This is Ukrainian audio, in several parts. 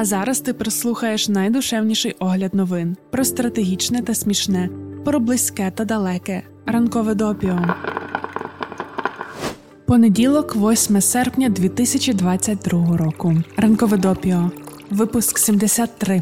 А зараз ти прослухаєш найдушевніший огляд новин про стратегічне та смішне, про близьке та далеке. Ранкове допіо. Понеділок, 8 серпня 2022 року. Ранкове допіо. Випуск 73.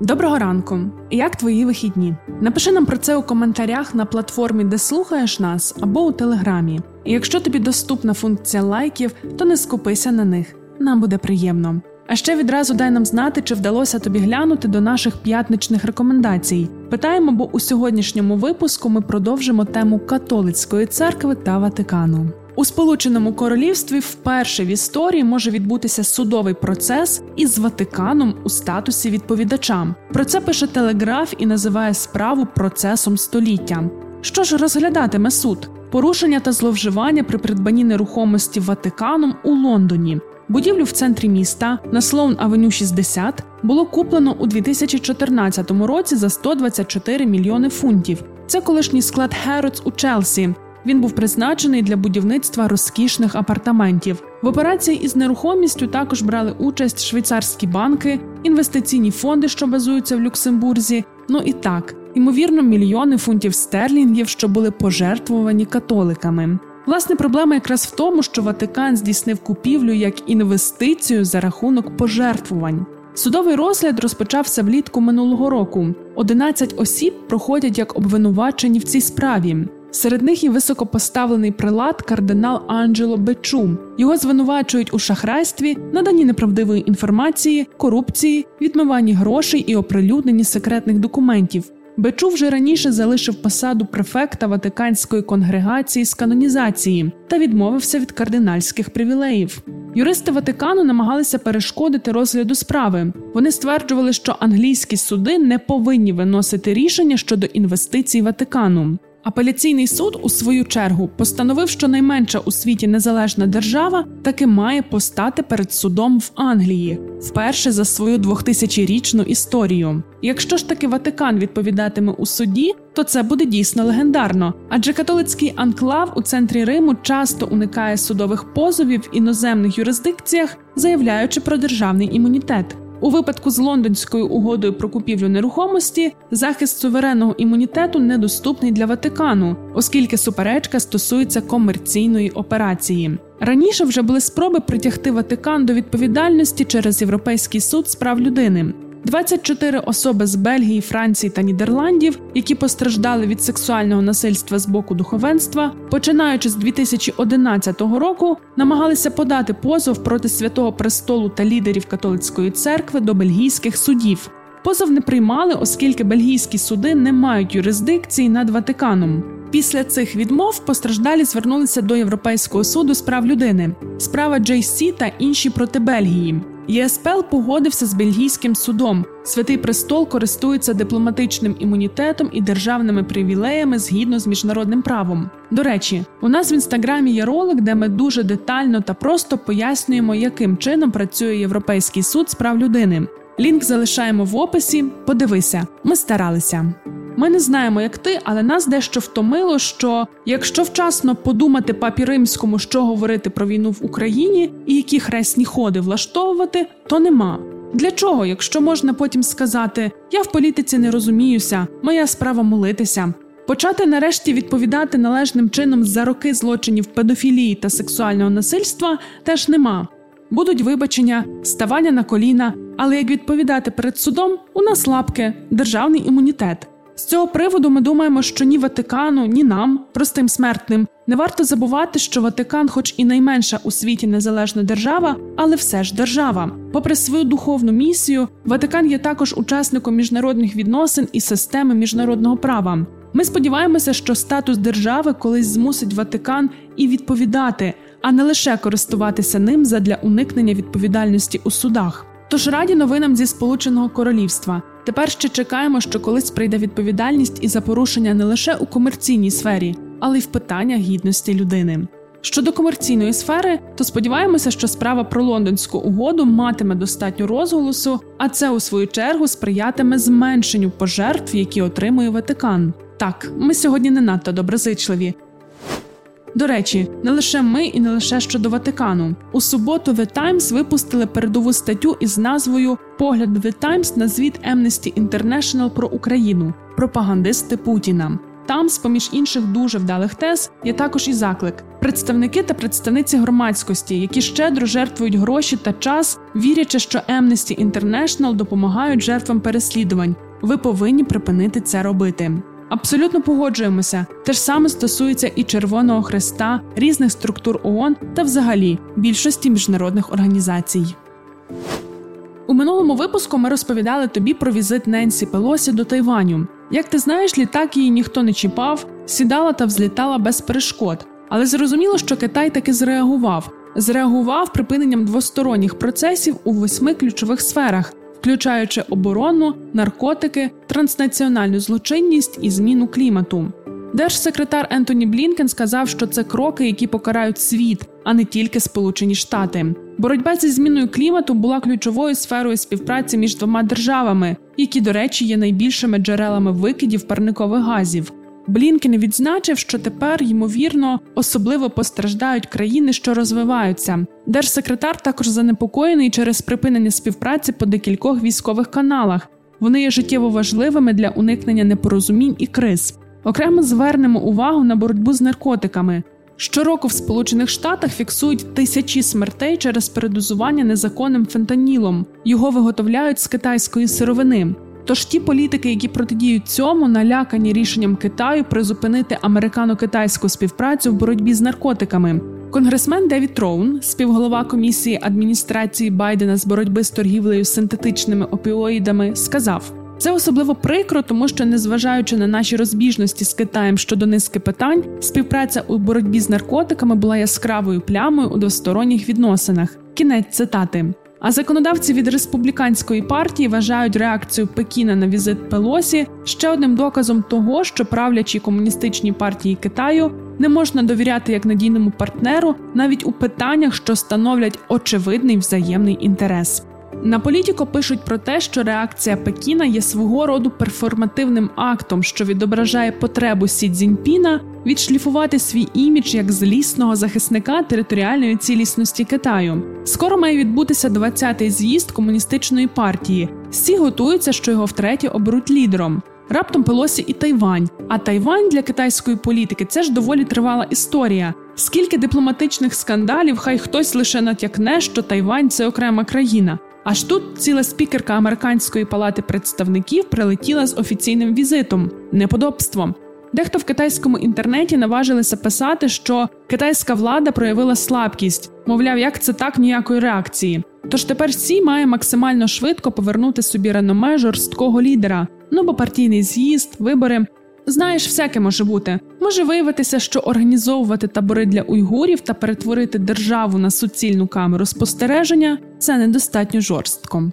Доброго ранку. Як твої вихідні? Напиши нам про це у коментарях на платформі, де слухаєш нас, або у телеграмі. І якщо тобі доступна функція лайків, то не скупися на них. Нам буде приємно. А ще відразу дай нам знати, чи вдалося тобі глянути до наших п'ятничних рекомендацій. Питаємо, бо у сьогоднішньому випуску ми продовжимо тему католицької церкви та Ватикану. У Сполученому Королівстві вперше в історії може відбутися судовий процес із Ватиканом у статусі відповідача. Про це пише Телеграф і називає справу процесом століття. Що ж розглядатиме суд? Порушення та зловживання при придбанні нерухомості Ватиканом у Лондоні. Будівлю в центрі міста на Слоун Авеню 60 було куплено у 2014 році за 124 мільйони фунтів. Це колишній склад Херодс у Челсі. Він був призначений для будівництва розкішних апартаментів. В операції із нерухомістю також брали участь швейцарські банки, інвестиційні фонди, що базуються в Люксембурзі. Ну і так, ймовірно, мільйони фунтів стерлінгів, що були пожертвовані католиками. Власне, проблема якраз в тому, що Ватикан здійснив купівлю як інвестицію за рахунок пожертвувань. Судовий розгляд розпочався влітку минулого року. 11 осіб проходять як обвинувачені в цій справі. Серед них і високопоставлений прилад кардинал Анджело Бечу. Його звинувачують у шахрайстві, наданні неправдивої інформації, корупції, відмиванні грошей і оприлюдненні секретних документів. Бечу вже раніше залишив посаду префекта Ватиканської конгрегації з канонізації та відмовився від кардинальських привілеїв. Юристи Ватикану намагалися перешкодити розгляду справи. Вони стверджували, що англійські суди не повинні виносити рішення щодо інвестицій Ватикану. Апеляційний суд, у свою чергу, постановив, що найменша у світі незалежна держава таки має постати перед судом в Англії вперше за свою 2000-річну історію. Якщо ж таки Ватикан відповідатиме у суді, то це буде дійсно легендарно, адже католицький анклав у центрі Риму часто уникає судових позовів в іноземних юрисдикціях, заявляючи про державний імунітет. У випадку з лондонською угодою про купівлю нерухомості захист суверенного імунітету недоступний для Ватикану, оскільки суперечка стосується комерційної операції. Раніше вже були спроби притягти Ватикан до відповідальності через Європейський суд з прав людини. 24 особи з Бельгії, Франції та Нідерландів, які постраждали від сексуального насильства з боку духовенства, починаючи з 2011 року, намагалися подати позов проти святого престолу та лідерів католицької церкви до бельгійських судів. Позов не приймали, оскільки бельгійські суди не мають юрисдикції над Ватиканом. Після цих відмов постраждалі звернулися до Європейського суду з прав людини. Справа JC та інші проти Бельгії. ЄСПЛ погодився з бельгійським судом. Святий престол користується дипломатичним імунітетом і державними привілеями згідно з міжнародним правом. До речі, у нас в інстаграмі є ролик, де ми дуже детально та просто пояснюємо, яким чином працює Європейський суд з прав людини. Лінк залишаємо в описі. Подивися, ми старалися. Ми не знаємо, як ти, але нас дещо втомило, що якщо вчасно подумати папі римському, що говорити про війну в Україні і які хресні ходи влаштовувати, то нема. Для чого, якщо можна потім сказати Я в політиці не розуміюся, моя справа молитися. Почати нарешті відповідати належним чином за роки злочинів педофілії та сексуального насильства теж нема. Будуть вибачення, ставання на коліна, але як відповідати перед судом, у нас лапки, державний імунітет. З цього приводу ми думаємо, що ні Ватикану, ні нам, простим смертним, не варто забувати, що Ватикан, хоч і найменша у світі незалежна держава, але все ж держава. Попри свою духовну місію, Ватикан є також учасником міжнародних відносин і системи міжнародного права. Ми сподіваємося, що статус держави колись змусить Ватикан і відповідати, а не лише користуватися ним задля уникнення відповідальності у судах. Тож раді новинам зі Сполученого Королівства. Тепер ще чекаємо, що колись прийде відповідальність і за порушення не лише у комерційній сфері, але й в питаннях гідності людини. Щодо комерційної сфери, то сподіваємося, що справа про лондонську угоду матиме достатньо розголосу, а це у свою чергу сприятиме зменшенню пожертв, які отримує Ватикан. Так, ми сьогодні не надто доброзичливі. До речі, не лише ми і не лише щодо Ватикану. У суботу The Times випустили передову статтю із назвою Погляд The Times на звіт Amnesty International про Україну пропагандисти Путіна. Там, з поміж інших дуже вдалих тез, є також і заклик: представники та представниці громадськості, які щедро жертвують гроші та час, вірячи, що Amnesty International допомагають жертвам переслідувань. Ви повинні припинити це робити. Абсолютно погоджуємося. Те ж саме стосується і Червоного Хреста, різних структур ООН та, взагалі, більшості міжнародних організацій. У минулому випуску ми розповідали тобі про візит Ненсі Пелосі до Тайваню. Як ти знаєш, літак її ніхто не чіпав, сідала та взлітала без перешкод. Але зрозуміло, що Китай таки зреагував. Зреагував припиненням двосторонніх процесів у восьми ключових сферах, включаючи оборону, наркотики, транснаціональну злочинність і зміну клімату. Держсекретар Ентоні Блінкен сказав, що це кроки, які покарають світ, а не тільки Сполучені Штати. Боротьба зі зміною клімату була ключовою сферою співпраці між двома державами, які, до речі, є найбільшими джерелами викидів парникових газів. Блінкен відзначив, що тепер, ймовірно, особливо постраждають країни, що розвиваються. Держсекретар також занепокоєний через припинення співпраці по декількох військових каналах. Вони є життєво важливими для уникнення непорозумінь і криз. Окремо звернемо увагу на боротьбу з наркотиками. Щороку в Сполучених Штатах фіксують тисячі смертей через передозування незаконним фентанілом. Його виготовляють з китайської сировини. Тож ті політики, які протидіють цьому, налякані рішенням Китаю призупинити американо-китайську співпрацю в боротьбі з наркотиками. Конгресмен Девід Троун, співголова комісії адміністрації Байдена з боротьби з торгівлею синтетичними опіоїдами, сказав. Це особливо прикро, тому що, незважаючи на наші розбіжності з Китаєм щодо низки питань, співпраця у боротьбі з наркотиками була яскравою плямою у двосторонніх відносинах. Кінець цитати. А законодавці від республіканської партії вважають реакцію Пекіна на візит Пелосі ще одним доказом того, що правлячі комуністичні партії Китаю не можна довіряти як надійному партнеру навіть у питаннях, що становлять очевидний взаємний інтерес. На політіко пишуть про те, що реакція Пекіна є свого роду перформативним актом, що відображає потребу Сі Цзіньпіна відшліфувати свій імідж як злісного захисника територіальної цілісності Китаю. Скоро має відбутися 20-й з'їзд комуністичної партії. Всі готуються, що його втретє оберуть лідером. Раптом Пелосі і Тайвань. А Тайвань для китайської політики це ж доволі тривала історія. Скільки дипломатичних скандалів, хай хтось лише натякне, що Тайвань це окрема країна. Аж тут ціла спікерка американської палати представників прилетіла з офіційним візитом, неподобством. Дехто в китайському інтернеті наважилися писати, що китайська влада проявила слабкість, мовляв, як це так ніякої реакції. Тож тепер Сі має максимально швидко повернути собі реноме жорсткого лідера, ну бо партійний з'їзд, вибори Знаєш, всяке може бути. Може виявитися, що організовувати табори для уйгурів та перетворити державу на суцільну камеру спостереження це недостатньо жорстко.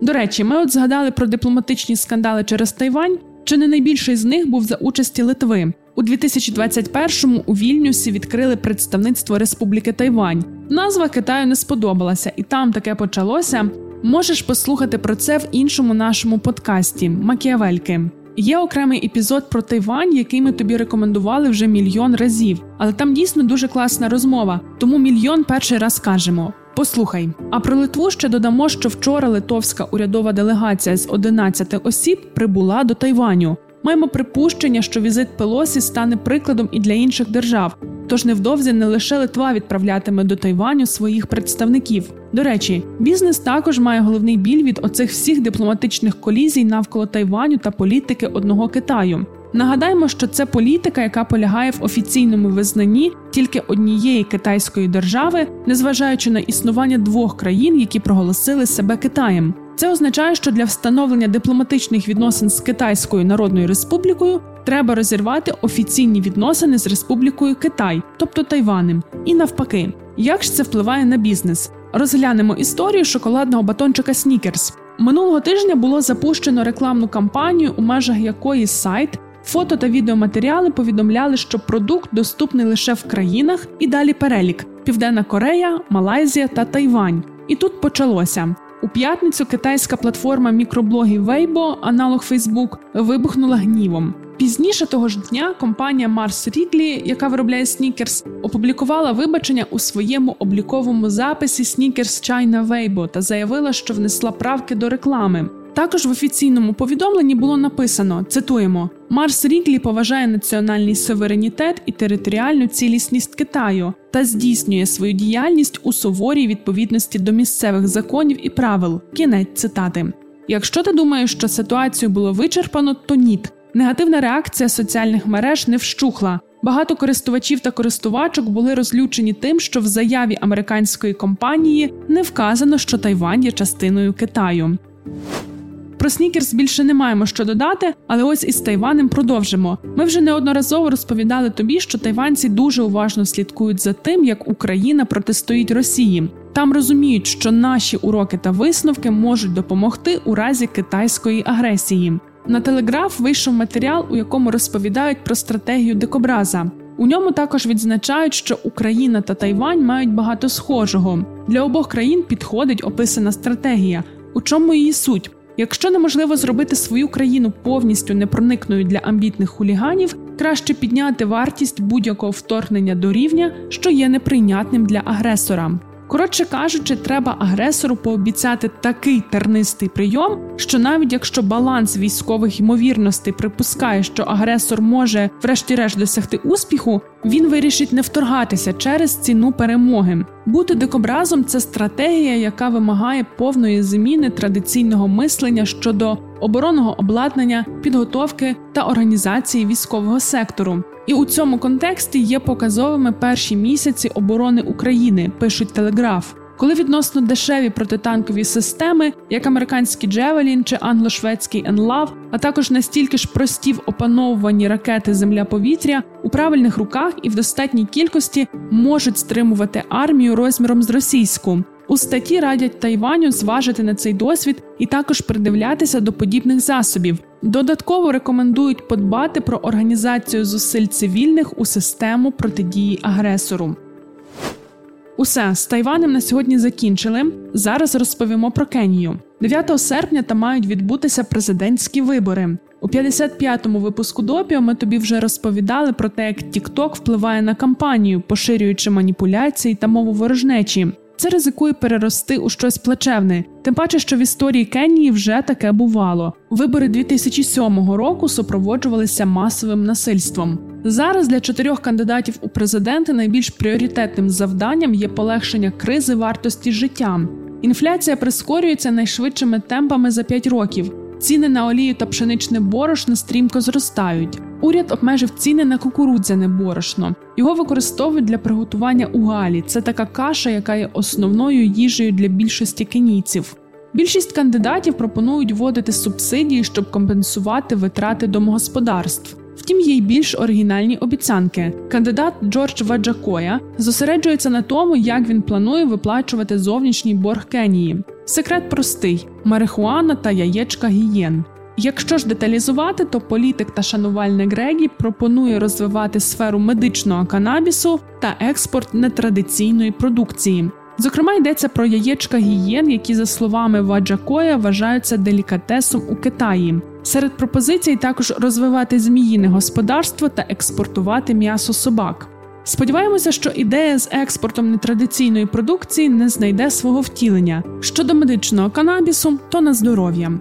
До речі, ми от згадали про дипломатичні скандали через Тайвань. Чи не найбільший з них був за участі Литви? У 2021-му у Вільнюсі відкрили представництво Республіки Тайвань. Назва Китаю не сподобалася, і там таке почалося. Можеш послухати про це в іншому нашому подкасті Макіавельки. Є окремий епізод про Тайвань, який ми тобі рекомендували вже мільйон разів, але там дійсно дуже класна розмова, тому мільйон перший раз кажемо. Послухай, а про Литву ще додамо, що вчора литовська урядова делегація з 11 осіб прибула до Тайваню. Маємо припущення, що візит Пелосі стане прикладом і для інших держав. Тож невдовзі не лише Литва відправлятиме до Тайваню своїх представників. До речі, бізнес також має головний біль від оцих всіх дипломатичних колізій навколо Тайваню та політики одного Китаю. Нагадаємо, що це політика, яка полягає в офіційному визнанні тільки однієї китайської держави, незважаючи на існування двох країн, які проголосили себе Китаєм. Це означає, що для встановлення дипломатичних відносин з Китайською Народною Республікою треба розірвати офіційні відносини з Республікою Китай, тобто Тайванем, і навпаки, як ж це впливає на бізнес? Розглянемо історію шоколадного батончика Снікерс. Минулого тижня було запущено рекламну кампанію, у межах якої сайт, фото та відеоматеріали повідомляли, що продукт доступний лише в країнах і далі перелік: Південна Корея, Малайзія та Тайвань. І тут почалося. У п'ятницю китайська платформа мікроблогів Weibo, аналог Facebook, вибухнула гнівом. Пізніше того ж дня компанія Mars Wrigley, яка виробляє снікерс, опублікувала вибачення у своєму обліковому записі Sneakers China Weibo та заявила, що внесла правки до реклами. Також в офіційному повідомленні було написано: цитуємо: Марс Ріглі поважає національний суверенітет і територіальну цілісність Китаю та здійснює свою діяльність у суворій відповідності до місцевих законів і правил. Кінець цитати. Якщо ти думаєш, що ситуацію було вичерпано, то ніт. Негативна реакція соціальних мереж не вщухла. Багато користувачів та користувачок були розлючені тим, що в заяві американської компанії не вказано, що Тайвань є частиною Китаю. Про снікерс більше не маємо що додати, але ось із Тайванем продовжимо. Ми вже неодноразово розповідали тобі, що тайванці дуже уважно слідкують за тим, як Україна протистоїть Росії. Там розуміють, що наші уроки та висновки можуть допомогти у разі китайської агресії. На телеграф вийшов матеріал, у якому розповідають про стратегію дикобраза. У ньому також відзначають, що Україна та Тайвань мають багато схожого. Для обох країн підходить описана стратегія. У чому її суть? Якщо неможливо зробити свою країну повністю непроникною для амбітних хуліганів, краще підняти вартість будь-якого вторгнення до рівня, що є неприйнятним для агресора. Коротше кажучи, треба агресору пообіцяти такий тернистий прийом, що навіть якщо баланс військових ймовірностей припускає, що агресор може, врешті-решт, досягти успіху, він вирішить не вторгатися через ціну перемоги. Бути дикобразом це стратегія, яка вимагає повної заміни традиційного мислення щодо оборонного обладнання, підготовки та організації військового сектору. І у цьому контексті є показовими перші місяці оборони України, пишуть телеграф. Коли відносно дешеві протитанкові системи, як американський Джевелін чи англо-шведський Енлав, а також настільки ж прості в опановуванні ракети Земля-повітря у правильних руках і в достатній кількості можуть стримувати армію розміром з російську. У статті радять Тайваню зважити на цей досвід і також придивлятися до подібних засобів. Додатково рекомендують подбати про організацію зусиль цивільних у систему протидії агресору. Усе з Тайванем на сьогодні закінчили. Зараз розповімо про Кенію. 9 серпня там мають відбутися президентські вибори. У 55-му випуску допіо ми тобі вже розповідали про те, як TikTok впливає на кампанію, поширюючи маніпуляції та мову ворожнечі. Це ризикує перерости у щось плачевне, тим паче, що в історії Кенії вже таке бувало. Вибори 2007 року супроводжувалися масовим насильством. Зараз для чотирьох кандидатів у президенти найбільш пріоритетним завданням є полегшення кризи вартості життя. Інфляція прискорюється найшвидшими темпами за 5 років. Ціни на олію та пшеничне борошно стрімко зростають. Уряд обмежив ціни на кукурудзяне борошно. Його використовують для приготування угалі. Це така каша, яка є основною їжею для більшості кенійців. Більшість кандидатів пропонують вводити субсидії, щоб компенсувати витрати домогосподарств. Втім, є й більш оригінальні обіцянки. Кандидат Джордж Ваджакоя зосереджується на тому, як він планує виплачувати зовнішній борг Кенії. Секрет простий: марихуана та яєчка гієн. Якщо ж деталізувати, то політик та шанувальник Грегі пропонує розвивати сферу медичного канабісу та експорт нетрадиційної продукції. Зокрема, йдеться про яєчка гієн, які, за словами Ваджакоя, вважаються делікатесом у Китаї. Серед пропозицій також розвивати зміїне господарство та експортувати м'ясо собак. Сподіваємося, що ідея з експортом нетрадиційної продукції не знайде свого втілення щодо медичного канабісу, то на здоров'я.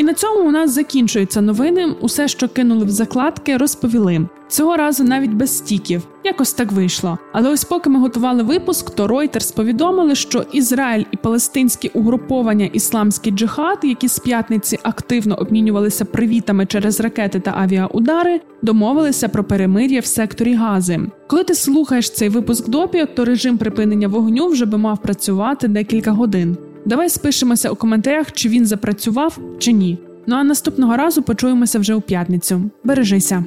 І на цьому у нас закінчуються новини. Усе, що кинули в закладки, розповіли. Цього разу навіть без стіків. Якось так вийшло. Але ось поки ми готували випуск, то Reuters повідомили, що Ізраїль і палестинські угруповання Ісламський джихад, які з п'ятниці активно обмінювалися привітами через ракети та авіаудари, домовилися про перемир'я в секторі Гази. Коли ти слухаєш цей випуск допіо, то режим припинення вогню вже би мав працювати декілька годин. Давай спишемося у коментарях, чи він запрацював, чи ні. Ну а наступного разу почуємося вже у п'ятницю. Бережися.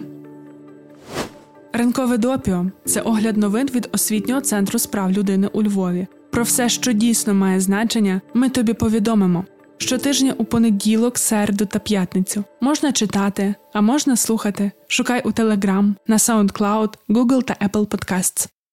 Ринкове допіо це огляд новин від освітнього центру справ людини у Львові. Про все, що дійсно має значення, ми тобі повідомимо. Щотижня у понеділок, середу та п'ятницю можна читати, а можна слухати. Шукай у Telegram, на SoundCloud, Google та Apple Podcasts.